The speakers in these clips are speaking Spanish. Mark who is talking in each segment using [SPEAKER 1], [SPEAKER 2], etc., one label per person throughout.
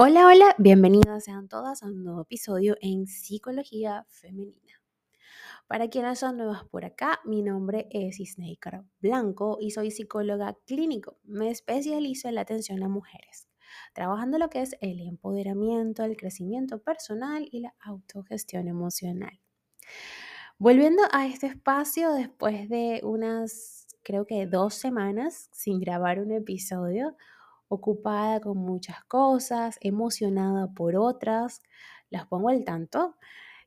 [SPEAKER 1] Hola, hola, bienvenidas sean todas a un nuevo episodio en Psicología Femenina. Para quienes son nuevas por acá, mi nombre es Isneikar Blanco y soy psicóloga clínico. Me especializo en la atención a mujeres, trabajando lo que es el empoderamiento, el crecimiento personal y la autogestión emocional. Volviendo a este espacio después de unas, creo que dos semanas sin grabar un episodio, ocupada con muchas cosas, emocionada por otras. Las pongo al tanto.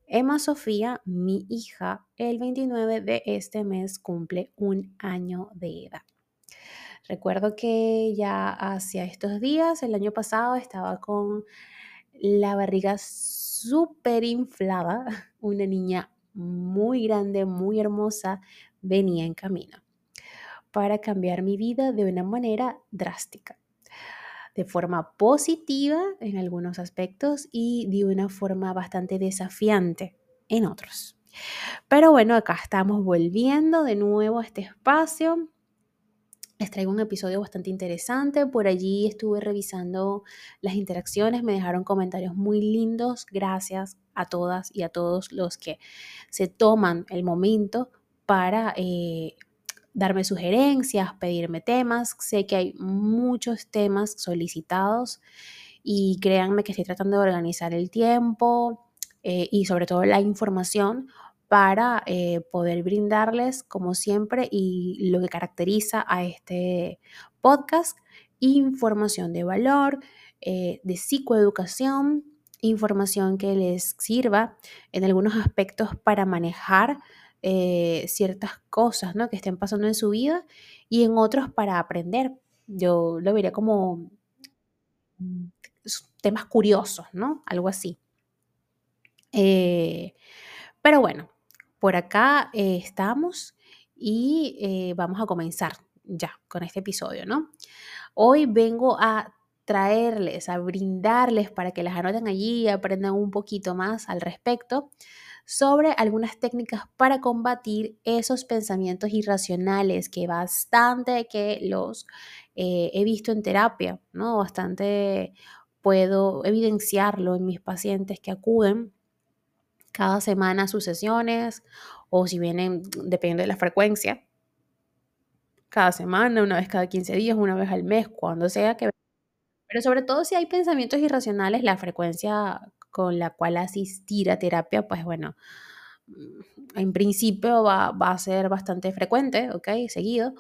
[SPEAKER 1] Emma Sofía, mi hija, el 29 de este mes cumple un año de edad. Recuerdo que ya hacia estos días, el año pasado, estaba con la barriga súper inflada. Una niña muy grande, muy hermosa, venía en camino para cambiar mi vida de una manera drástica de forma positiva en algunos aspectos y de una forma bastante desafiante en otros. Pero bueno, acá estamos volviendo de nuevo a este espacio. Les traigo un episodio bastante interesante. Por allí estuve revisando las interacciones, me dejaron comentarios muy lindos. Gracias a todas y a todos los que se toman el momento para eh, darme sugerencias, pedirme temas. Sé que hay muchos temas solicitados y créanme que estoy tratando de organizar el tiempo eh, y sobre todo la información para eh, poder brindarles, como siempre, y lo que caracteriza a este podcast, información de valor, eh, de psicoeducación, información que les sirva en algunos aspectos para manejar eh, ciertas cosas ¿no? que estén pasando en su vida y en otros para aprender. Yo lo vería como mm, temas curiosos, ¿no? Algo así. Eh, pero bueno, por acá eh, estamos y vamos a comenzar ya con este episodio, ¿no? Hoy vengo a traerles, a brindarles para que las anoten allí y aprendan un poquito más al respecto sobre algunas técnicas para combatir esos pensamientos irracionales que bastante que los eh, he visto en terapia, ¿no? Bastante puedo evidenciarlo en mis pacientes que acuden cada semana a sus sesiones o si vienen, depende de la frecuencia, cada semana, una vez cada 15 días, una vez al mes, cuando sea que... Pero sobre todo si hay pensamientos irracionales, la frecuencia con la cual asistir a terapia, pues bueno, en principio va, a ser bastante frecuente, ¿ok? Seguido,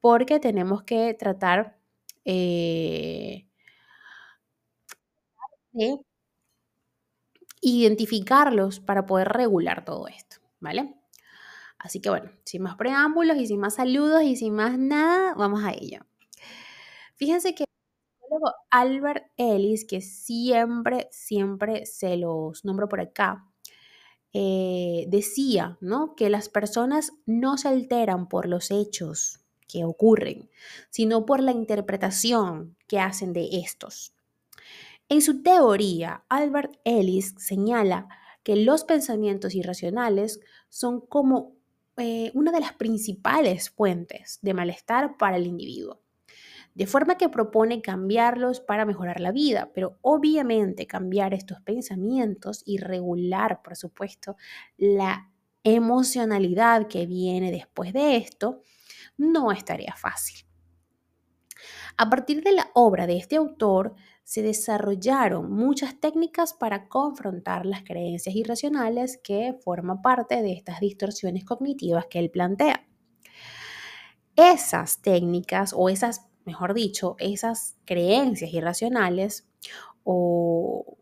[SPEAKER 1] porque tenemos que tratar eh, de identificarlos para poder regular todo esto, ¿vale? Así que bueno, sin más preámbulos y sin más saludos y sin más nada, vamos a ello. Fíjense que Albert Ellis, que siempre, siempre se los nombro por acá, eh, decía ¿no? que las personas no se alteran por los hechos que ocurren, sino por la interpretación que hacen de estos. En su teoría, Albert Ellis señala que los pensamientos irracionales son como eh, una de las principales fuentes de malestar para el individuo de forma que propone cambiarlos para mejorar la vida, pero obviamente cambiar estos pensamientos y regular, por supuesto, la emocionalidad que viene después de esto, no es tarea fácil. A partir de la obra de este autor, se desarrollaron muchas técnicas para confrontar las creencias irracionales que forman parte de estas distorsiones cognitivas que él plantea. Esas técnicas o esas mejor dicho, esas creencias irracionales o,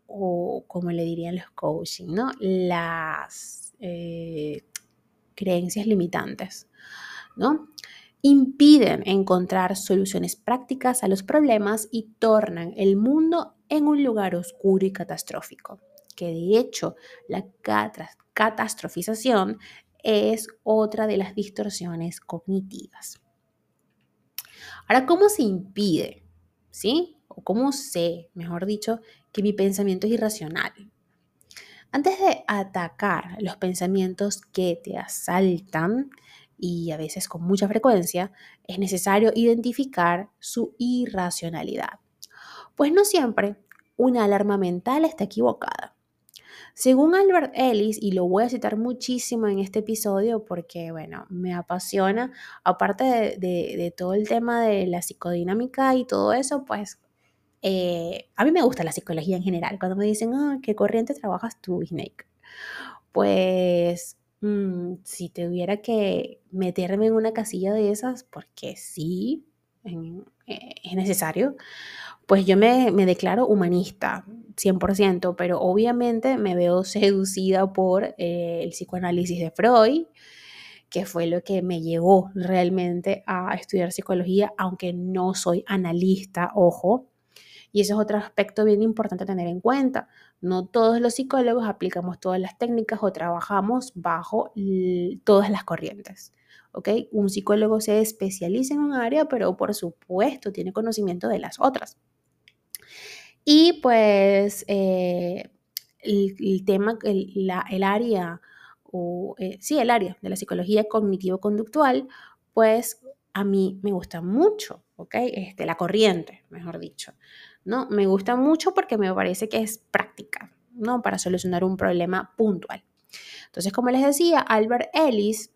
[SPEAKER 1] como le dirían los coaching, ¿no? Las eh, creencias limitantes, ¿no? Impiden encontrar soluciones prácticas a los problemas y tornan el mundo en un lugar oscuro y catastrófico, que de hecho la catastrofización es otra de las distorsiones cognitivas. Ahora, ¿cómo se impide? ¿Sí? O cómo sé, mejor dicho, que mi pensamiento es irracional. Antes de atacar los pensamientos que te asaltan, y a veces con mucha frecuencia, es necesario identificar su irracionalidad. Pues no siempre una alarma mental está equivocada. Según Albert Ellis, y lo voy a citar muchísimo en este episodio porque, bueno, me apasiona, aparte de, todo el tema de la psicodinámica y todo eso, pues eh, a mí me gusta la psicología en general. Cuando me dicen, ah, ¿qué corriente trabajas tú, Snake? Pues mm, si tuviera que meterme en una casilla de esas, porque sí, eh, es necesario, pues yo me, declaro humanista, 100%, pero obviamente me veo seducida por eh, el psicoanálisis de Freud, que fue lo que me llevó realmente a estudiar psicología, aunque no soy analista, ojo. Y ese es otro aspecto bien importante a tener en cuenta. No todos los psicólogos aplicamos todas las técnicas o trabajamos bajo todas las corrientes. ¿Ok? Un psicólogo se especializa en un área, pero por supuesto tiene conocimiento de las otras. Y pues eh, el, tema, el, área, o eh, sí, el área de la psicología cognitivo-conductual, pues a mí me gusta mucho, ¿ok? Este, la corriente, mejor dicho, ¿no? Me gusta mucho porque me parece que es práctica, ¿no? Para solucionar un problema puntual. Entonces, como les decía, Albert Ellis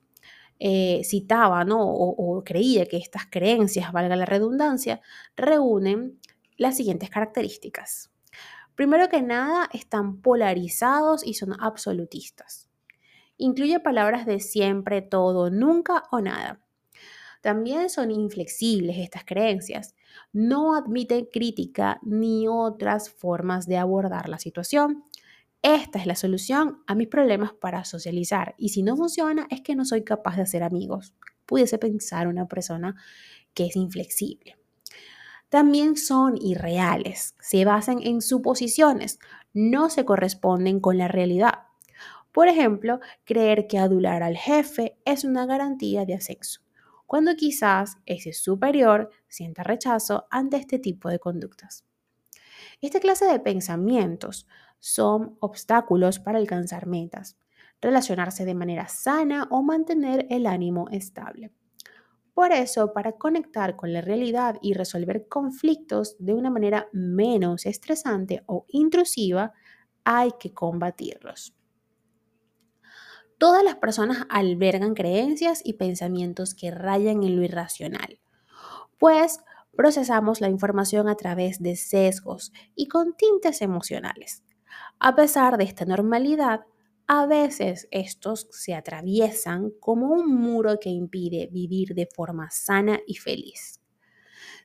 [SPEAKER 1] eh, citaba, ¿no? O, o creía que estas creencias, valga la redundancia, reúnen las siguientes características. Primero que nada, están polarizados y son absolutistas. Incluye palabras de siempre, todo, nunca o nada. También son inflexibles estas creencias. No admiten crítica ni otras formas de abordar la situación. Esta es la solución a mis problemas para socializar y si no funciona es que no soy capaz de hacer amigos. Pudiese pensar una persona que es inflexible también son irreales, se basan en suposiciones, no se corresponden con la realidad. Por ejemplo, creer que adular al jefe es una garantía de ascenso, cuando quizás ese superior sienta rechazo ante este tipo de conductas. Esta clase de pensamientos son obstáculos para alcanzar metas, relacionarse de manera sana o mantener el ánimo estable. Por eso, para conectar con la realidad y resolver conflictos de una manera menos estresante o intrusiva, hay que combatirlos. Todas las personas albergan creencias y pensamientos que rayan en lo irracional, pues procesamos la información a través de sesgos y con tintes emocionales. A pesar de esta normalidad, a veces estos se atraviesan como un muro que impide vivir de forma sana y feliz.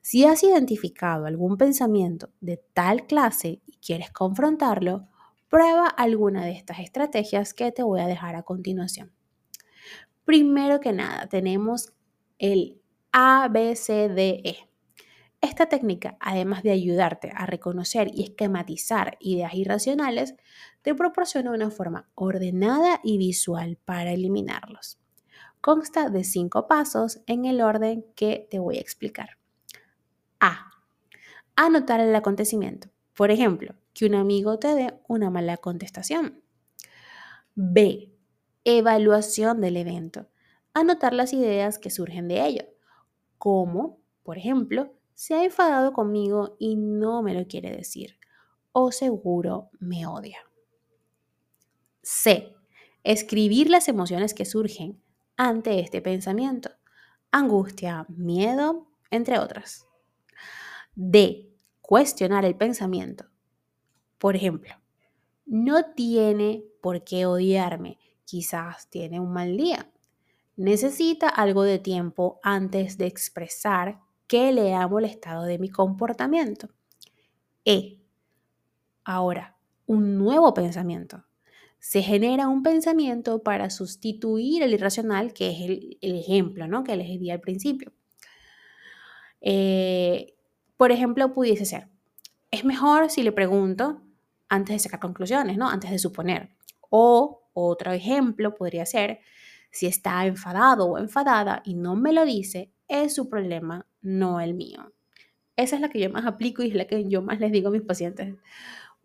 [SPEAKER 1] Si has identificado algún pensamiento de tal clase y quieres confrontarlo, prueba alguna de estas estrategias que te voy a dejar a continuación. Primero que nada, tenemos el ABCDE. Esta técnica, además de ayudarte a reconocer y esquematizar ideas irracionales, te proporciona una forma ordenada y visual para eliminarlos. Consta de cinco pasos en el orden que te voy a explicar. A. Anotar el acontecimiento. Por ejemplo, que un amigo te dé una mala contestación. B. Evaluación del evento. Anotar las ideas que surgen de ello, como, por ejemplo, se ha enfadado conmigo y no me lo quiere decir, o seguro me odia. C. Escribir las emociones que surgen ante este pensamiento, angustia, miedo, entre otras. D. Cuestionar el pensamiento. Por ejemplo, no tiene por qué odiarme, quizás tiene un mal día. Necesita algo de tiempo antes de expresar ¿Qué le ha molestado de mi comportamiento. E. Ahora, un nuevo pensamiento. Se genera un pensamiento para sustituir el irracional, que es el, ejemplo ¿no? que les di al principio. Eh, por ejemplo, pudiese ser, es mejor si le pregunto antes de sacar conclusiones, ¿no? antes de suponer. O otro ejemplo podría ser, si está enfadado o enfadada y no me lo dice, es su problema, no el mío. Esa es la que yo más aplico y es la que yo más les digo a mis pacientes,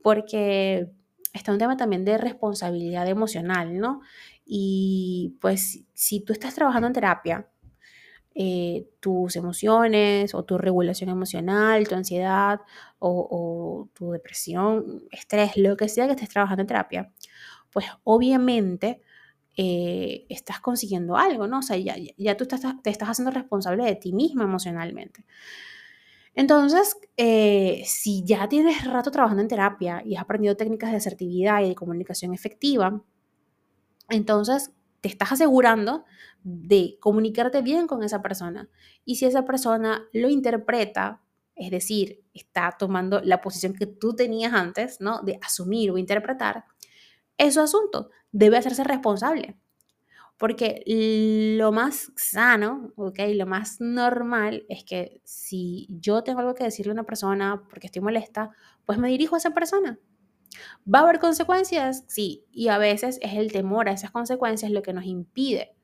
[SPEAKER 1] porque está un tema también de responsabilidad emocional, ¿no? Y pues si tú estás trabajando en terapia, eh, tus emociones o tu regulación emocional, tu ansiedad o, tu depresión, estrés, lo que sea que estés trabajando en terapia, pues obviamente eh, estás consiguiendo algo, ¿no? O sea, ya, ya tú estás, te estás haciendo responsable de ti misma emocionalmente. Entonces, eh, si ya tienes rato trabajando en terapia y has aprendido técnicas de asertividad y de comunicación efectiva, entonces te estás asegurando de comunicarte bien con esa persona. Y si esa persona lo interpreta, es decir, está tomando la posición que tú tenías antes, ¿no? De asumir o interpretar, es su asunto. Debe hacerse responsable. Porque lo más sano, ¿ok? Lo más normal es que si yo tengo algo que decirle a una persona porque estoy molesta, pues me dirijo a esa persona. ¿Va a haber consecuencias? Sí. Y a veces es el temor a esas consecuencias lo que nos impide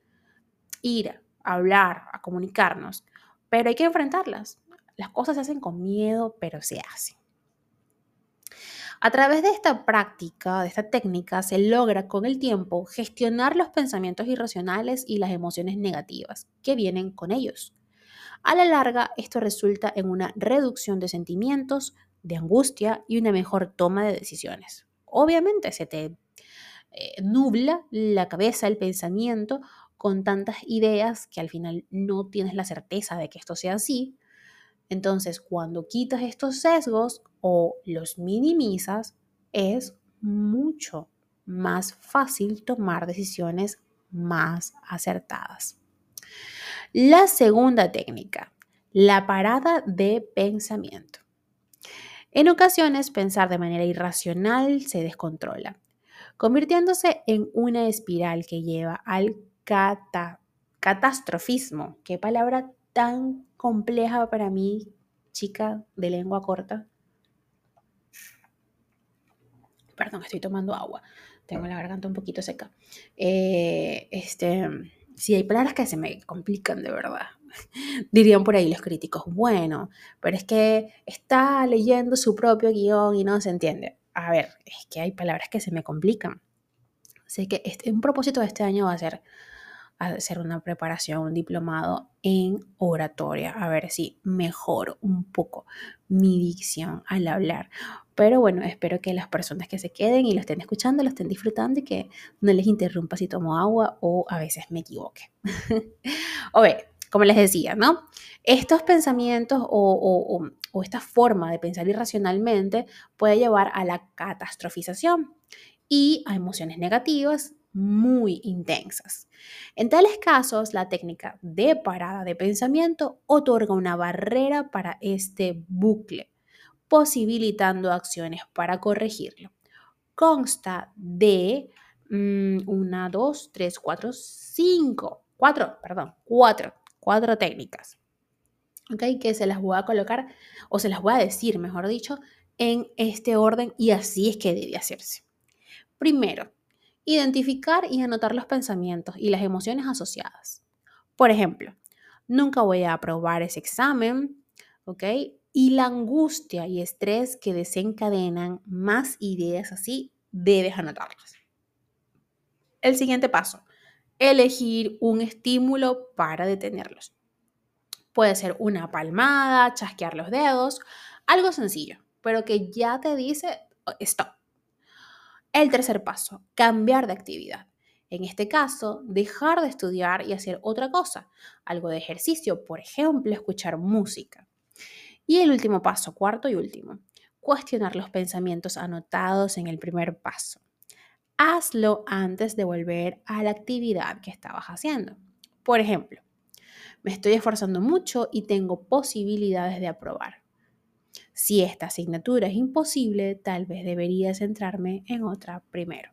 [SPEAKER 1] ir a hablar, a comunicarnos. Pero hay que enfrentarlas. Las cosas se hacen con miedo, pero se hacen. A través de esta práctica, de esta técnica, se logra con el tiempo gestionar los pensamientos irracionales y las emociones negativas que vienen con ellos. A la larga, esto resulta en una reducción de sentimientos, de angustia y una mejor toma de decisiones. Obviamente se te eh, nubla la cabeza, el pensamiento, con tantas ideas que al final no tienes la certeza de que esto sea así, entonces, cuando quitas estos sesgos o los minimizas, es mucho más fácil tomar decisiones más acertadas. La segunda técnica, la parada de pensamiento. En ocasiones, pensar de manera irracional se descontrola, convirtiéndose en una espiral que lleva al catastrofismo. Qué palabra tan compleja para mí, chica de lengua corta. Perdón, estoy tomando agua. Tengo la garganta un poquito seca. Eh, este, sí, hay palabras que se me complican de verdad. Dirían por ahí los críticos, bueno, pero es que está leyendo su propio guion y no se entiende. A ver, es que hay palabras que se me complican. Así que este, un propósito de este año va a ser hacer una preparación, un diplomado en oratoria, a ver si mejoro un poco mi dicción al hablar. Pero bueno, espero que las personas que se queden y lo estén escuchando, lo estén disfrutando y que no les interrumpa si tomo agua o a veces me equivoque. o como les decía, ¿no? Estos pensamientos o esta forma de pensar irracionalmente puede llevar a la catastrofización y a emociones negativas muy intensas. En tales casos, la técnica de parada de pensamiento otorga una barrera para este bucle, posibilitando acciones para corregirlo. Consta de mm, una, dos, tres, cuatro, cinco, cuatro, perdón, cuatro, cuatro técnicas. ¿Ok? Que se las voy a colocar, o se las voy a decir, mejor dicho, en este orden y así es que debe hacerse. Primero, identificar y anotar los pensamientos y las emociones asociadas. Por ejemplo, nunca voy a aprobar ese examen, ¿ok? Y la angustia y estrés que desencadenan más ideas así, debes anotarlas. El siguiente paso, elegir un estímulo para detenerlos. Puede ser una palmada, chasquear los dedos, algo sencillo, pero que ya te dice, oh, stop, el tercer paso, cambiar de actividad. En este caso, dejar de estudiar y hacer otra cosa, algo de ejercicio, por ejemplo, escuchar música. Y el último paso, cuarto y último, cuestionar los pensamientos anotados en el primer paso. Hazlo antes de volver a la actividad que estabas haciendo. Por ejemplo, me estoy esforzando mucho y tengo posibilidades de aprobar. Si esta asignatura es imposible, tal vez debería centrarme en otra primero.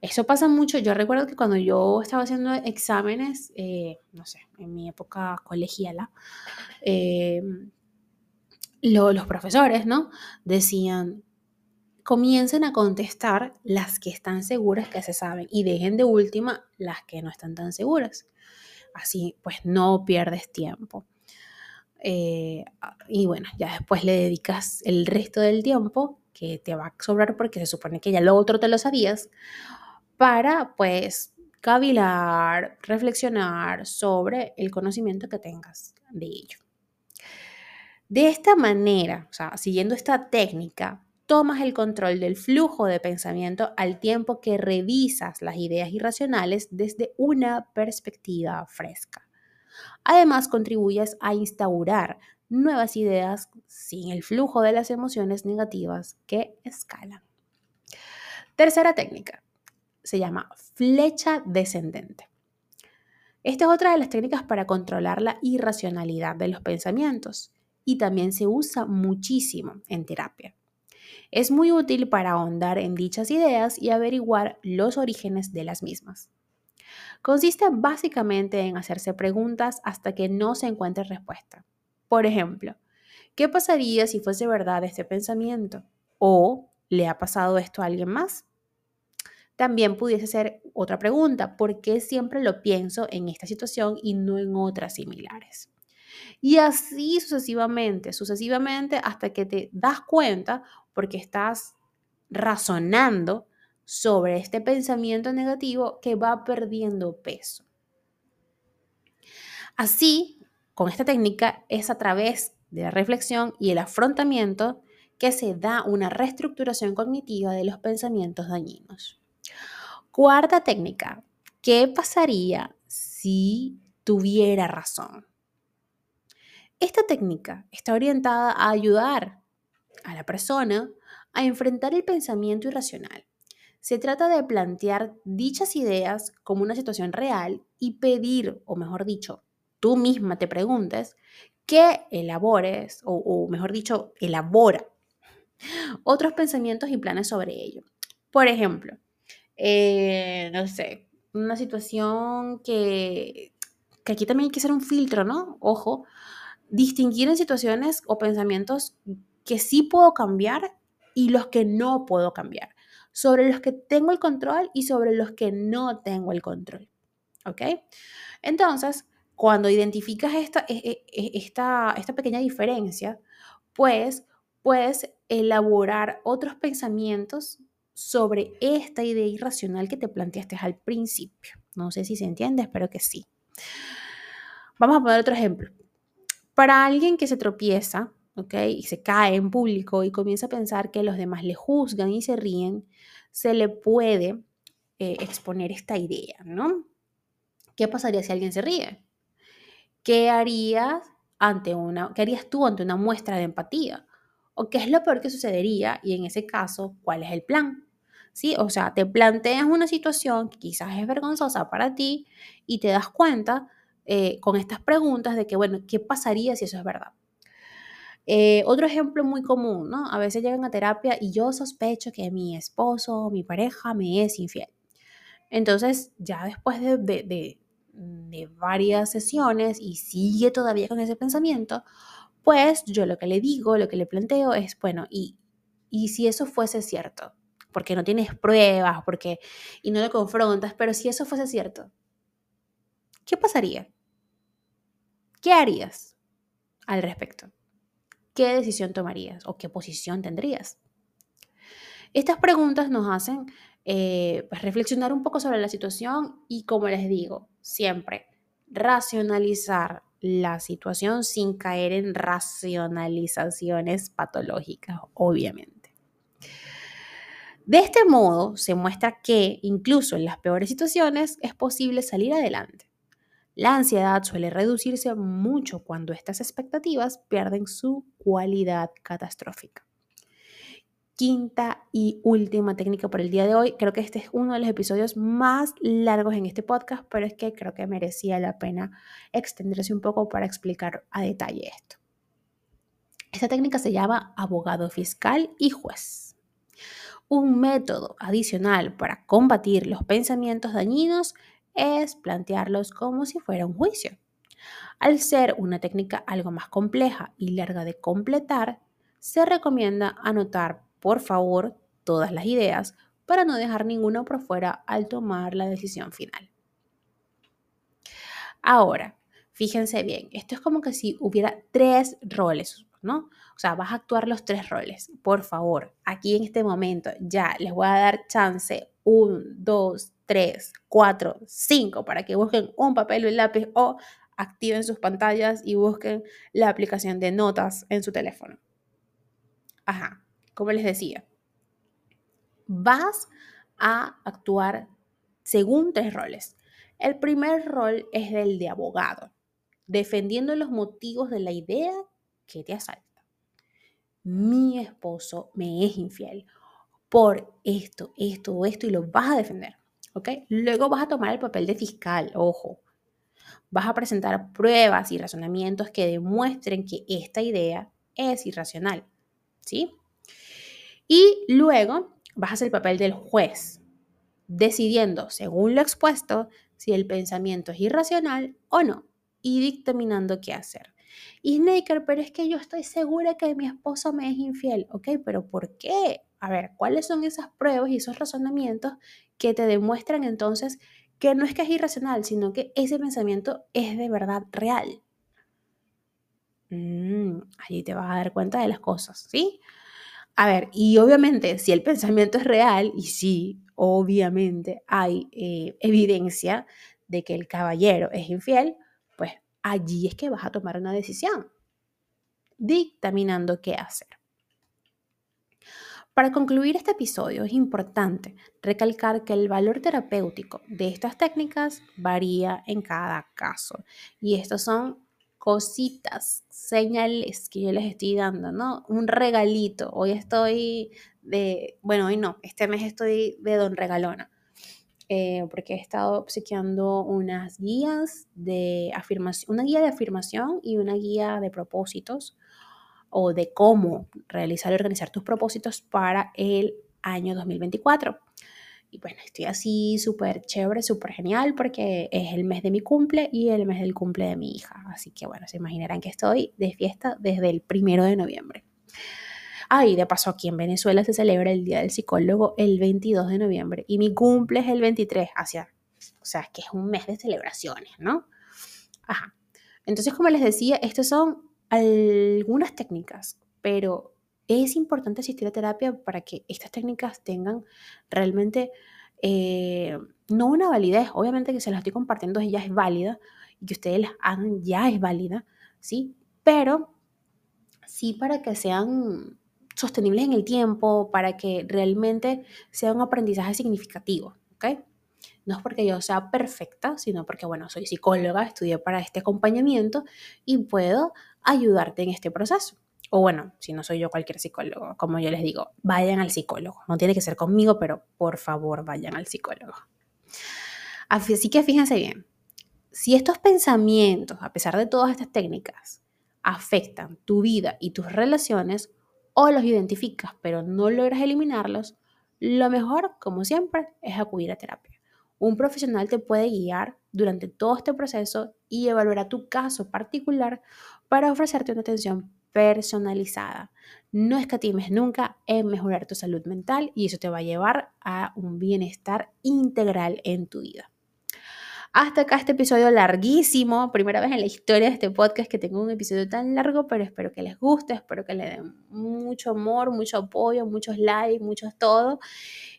[SPEAKER 1] Eso pasa mucho. Yo recuerdo que cuando yo estaba haciendo exámenes, eh, no sé, en mi época colegiala, eh, los profesores, ¿no? Decían, comiencen a contestar las que están seguras que se saben y dejen de última las que no están tan seguras. Así, pues no pierdes tiempo. Eh, y bueno, ya después le dedicas el resto del tiempo que te va a sobrar porque se supone que ya lo otro te lo sabías para pues cavilar, reflexionar sobre el conocimiento que tengas de ello. De esta manera, o sea, siguiendo esta técnica, tomas el control del flujo de pensamiento al tiempo que revisas las ideas irracionales desde una perspectiva fresca. Además, contribuyes a instaurar nuevas ideas sin el flujo de las emociones negativas que escalan. Tercera técnica, se llama flecha descendente. Esta es otra de las técnicas para controlar la irracionalidad de los pensamientos y también se usa muchísimo en terapia. Es muy útil para ahondar en dichas ideas y averiguar los orígenes de las mismas. Consiste básicamente en hacerse preguntas hasta que no se encuentre respuesta. Por ejemplo, ¿qué pasaría si fuese verdad este pensamiento? ¿O le ha pasado esto a alguien más? También pudiese ser otra pregunta, ¿por qué siempre lo pienso en esta situación y no en otras similares? Y así sucesivamente, sucesivamente hasta que te das cuenta porque estás razonando sobre este pensamiento negativo que va perdiendo peso. Así, con esta técnica es a través de la reflexión y el afrontamiento que se da una reestructuración cognitiva de los pensamientos dañinos. Cuarta técnica, ¿qué pasaría si tuviera razón? Esta técnica está orientada a ayudar a la persona a enfrentar el pensamiento irracional. Se trata de plantear dichas ideas como una situación real y pedir, o mejor dicho, tú misma te preguntes, que elabores, o, mejor dicho, elabora otros pensamientos y planes sobre ello. Por ejemplo, eh, no sé, una situación que, que aquí también hay que hacer un filtro, ¿no? Ojo, distinguir en situaciones o pensamientos que sí puedo cambiar y los que no puedo cambiar, sobre los que tengo el control y sobre los que no tengo el control. ¿Ok? Entonces, cuando identificas esta, e, e, e, esta, pequeña diferencia, pues puedes elaborar otros pensamientos sobre esta idea irracional que te planteaste al principio. No sé si se entiende, espero que sí. Vamos a poner otro ejemplo. Para alguien que se tropieza, ¿ok? Y se cae en público y comienza a pensar que los demás le juzgan y se ríen, se le puede eh, exponer esta idea, ¿no? ¿Qué pasaría si alguien se ríe? ¿Qué harías ante una, qué harías tú ante una muestra de empatía? ¿O qué es lo peor que sucedería? Y en ese caso, ¿cuál es el plan? ¿Sí? O sea, te planteas una situación que quizás es vergonzosa para ti y te das cuenta eh, con estas preguntas de que, bueno, ¿qué pasaría si eso es verdad? Eh, otro ejemplo muy común, ¿no? A veces llegan a terapia y yo sospecho que mi esposo, mi pareja me es infiel. Entonces, ya después de, de, de, varias sesiones y sigue todavía con ese pensamiento, pues yo lo que le digo, lo que le planteo es, bueno, y, y si eso fuese cierto, porque no tienes pruebas, porque y no lo confrontas, pero si eso fuese cierto, ¿qué pasaría? ¿Qué harías al respecto? ¿Qué decisión tomarías o qué posición tendrías? Estas preguntas nos hacen eh, pues, reflexionar un poco sobre la situación y, como les digo, siempre racionalizar la situación sin caer en racionalizaciones patológicas, obviamente. De este modo, se muestra que incluso en las peores situaciones es posible salir adelante. La ansiedad suele reducirse mucho cuando estas expectativas pierden su cualidad catastrófica. Quinta y última técnica por el día de hoy. Creo que este es uno de los episodios más largos en este podcast, pero es que creo que merecía la pena extenderse un poco para explicar a detalle esto. Esta técnica se llama abogado fiscal y juez. Un método adicional para combatir los pensamientos dañinos es plantearlos como si fuera un juicio. Al ser una técnica algo más compleja y larga de completar, se recomienda anotar, por favor, todas las ideas para no dejar ninguna por fuera al tomar la decisión final. Ahora, fíjense bien, esto es como que si hubiera tres roles, ¿no? O sea, vas a actuar los tres roles. Por favor, aquí en este momento ya les voy a dar chance 1, 2, 3, 4, 5 para que busquen un papel o un lápiz o activen sus pantallas y busquen la aplicación de notas en su teléfono. Ajá, como les decía, vas a actuar según tres roles. El primer rol es el de abogado, defendiendo los motivos de la idea que te asalta. Mi esposo me es infiel por esto, esto o esto y lo vas a defender. ¿Ok? Luego vas a tomar el papel de fiscal, ojo. Vas a presentar pruebas y razonamientos que demuestren que esta idea es irracional. ¿Sí? Y luego vas a hacer el papel del juez, decidiendo, según lo expuesto, si el pensamiento es irracional o no, y dictaminando qué hacer. Y Snaker, pero es que yo estoy segura que mi esposo me es infiel, ¿ok? Pero ¿por qué? A ver, ¿cuáles son esas pruebas y esos razonamientos que te demuestran entonces que no es que es irracional, sino que ese pensamiento es de verdad real? Mm, ahí te vas a dar cuenta de las cosas, ¿sí? A ver, y obviamente si el pensamiento es real, y sí, obviamente hay eh, evidencia de que el caballero es infiel, pues allí es que vas a tomar una decisión, dictaminando qué hacer. Para concluir este episodio es importante recalcar que el valor terapéutico de estas técnicas varía en cada caso y estos son cositas, señales que yo les estoy dando, ¿no? Un regalito. Hoy estoy de, bueno, hoy no, este mes estoy de don regalona. Eh, porque he estado obsequiando unas guías de afirmación, una guía de afirmación y una guía de propósitos o de cómo realizar y organizar tus propósitos para el año 2024. Y bueno, estoy así súper chévere, súper genial porque es el mes de mi cumple y el mes del cumple de mi hija. Así que bueno, se imaginarán que estoy de fiesta desde el primero de noviembre. Ah, y de paso aquí en Venezuela se celebra el Día del Psicólogo el 22 de noviembre y mi cumple es el 23, hacia, o sea, que es un mes de celebraciones, ¿no? Ajá. Entonces, como les decía, estas son algunas técnicas, pero es importante asistir a terapia para que estas técnicas tengan realmente eh, no una validez, obviamente que se las estoy compartiendo ya es válida y que ustedes las hagan ya es válida, ¿sí? Pero sí para que sean sostenibles en el tiempo, para que realmente sea un aprendizaje significativo, ¿ok? No es porque yo sea perfecta, sino porque, bueno, soy psicóloga, estudié para este acompañamiento y puedo ayudarte en este proceso. O bueno, si no soy yo cualquier psicólogo, como yo les digo, vayan al psicólogo. No tiene que ser conmigo, pero por favor vayan al psicólogo. Así que fíjense bien, si estos pensamientos, a pesar de todas estas técnicas, afectan tu vida y tus relaciones, o los identificas pero no logras eliminarlos, lo mejor, como siempre, es acudir a terapia. Un profesional te puede guiar durante todo este proceso y evaluará tu caso particular para ofrecerte una atención personalizada. No escatimes nunca en mejorar tu salud mental y eso te va a llevar a un bienestar integral en tu vida. Hasta acá este episodio larguísimo, primera vez en la historia de este podcast que tengo un episodio tan largo, pero espero que les guste, espero que le den mucho amor, mucho apoyo, muchos likes, muchos todo,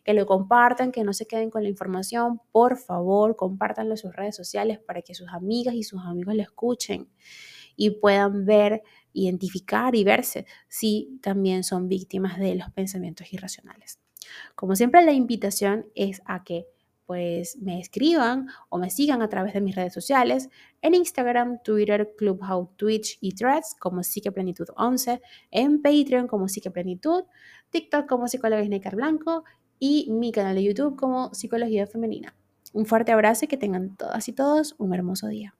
[SPEAKER 1] que lo compartan, que no se queden con la información, por favor, compártanlo en sus redes sociales para que sus amigas y sus amigos lo escuchen y puedan ver, identificar y verse si también son víctimas de los pensamientos irracionales. Como siempre, la invitación es a que pues me escriban o me sigan a través de mis redes sociales en Instagram, Twitter, Clubhouse, Twitch y Threads como Psiqueplenitud 11, en Patreon como Psiqueplenitud, TikTok como Psicóloga Sneaker Blanco y mi canal de YouTube como Psicología Femenina. Un fuerte abrazo y que tengan todas y todos un hermoso día.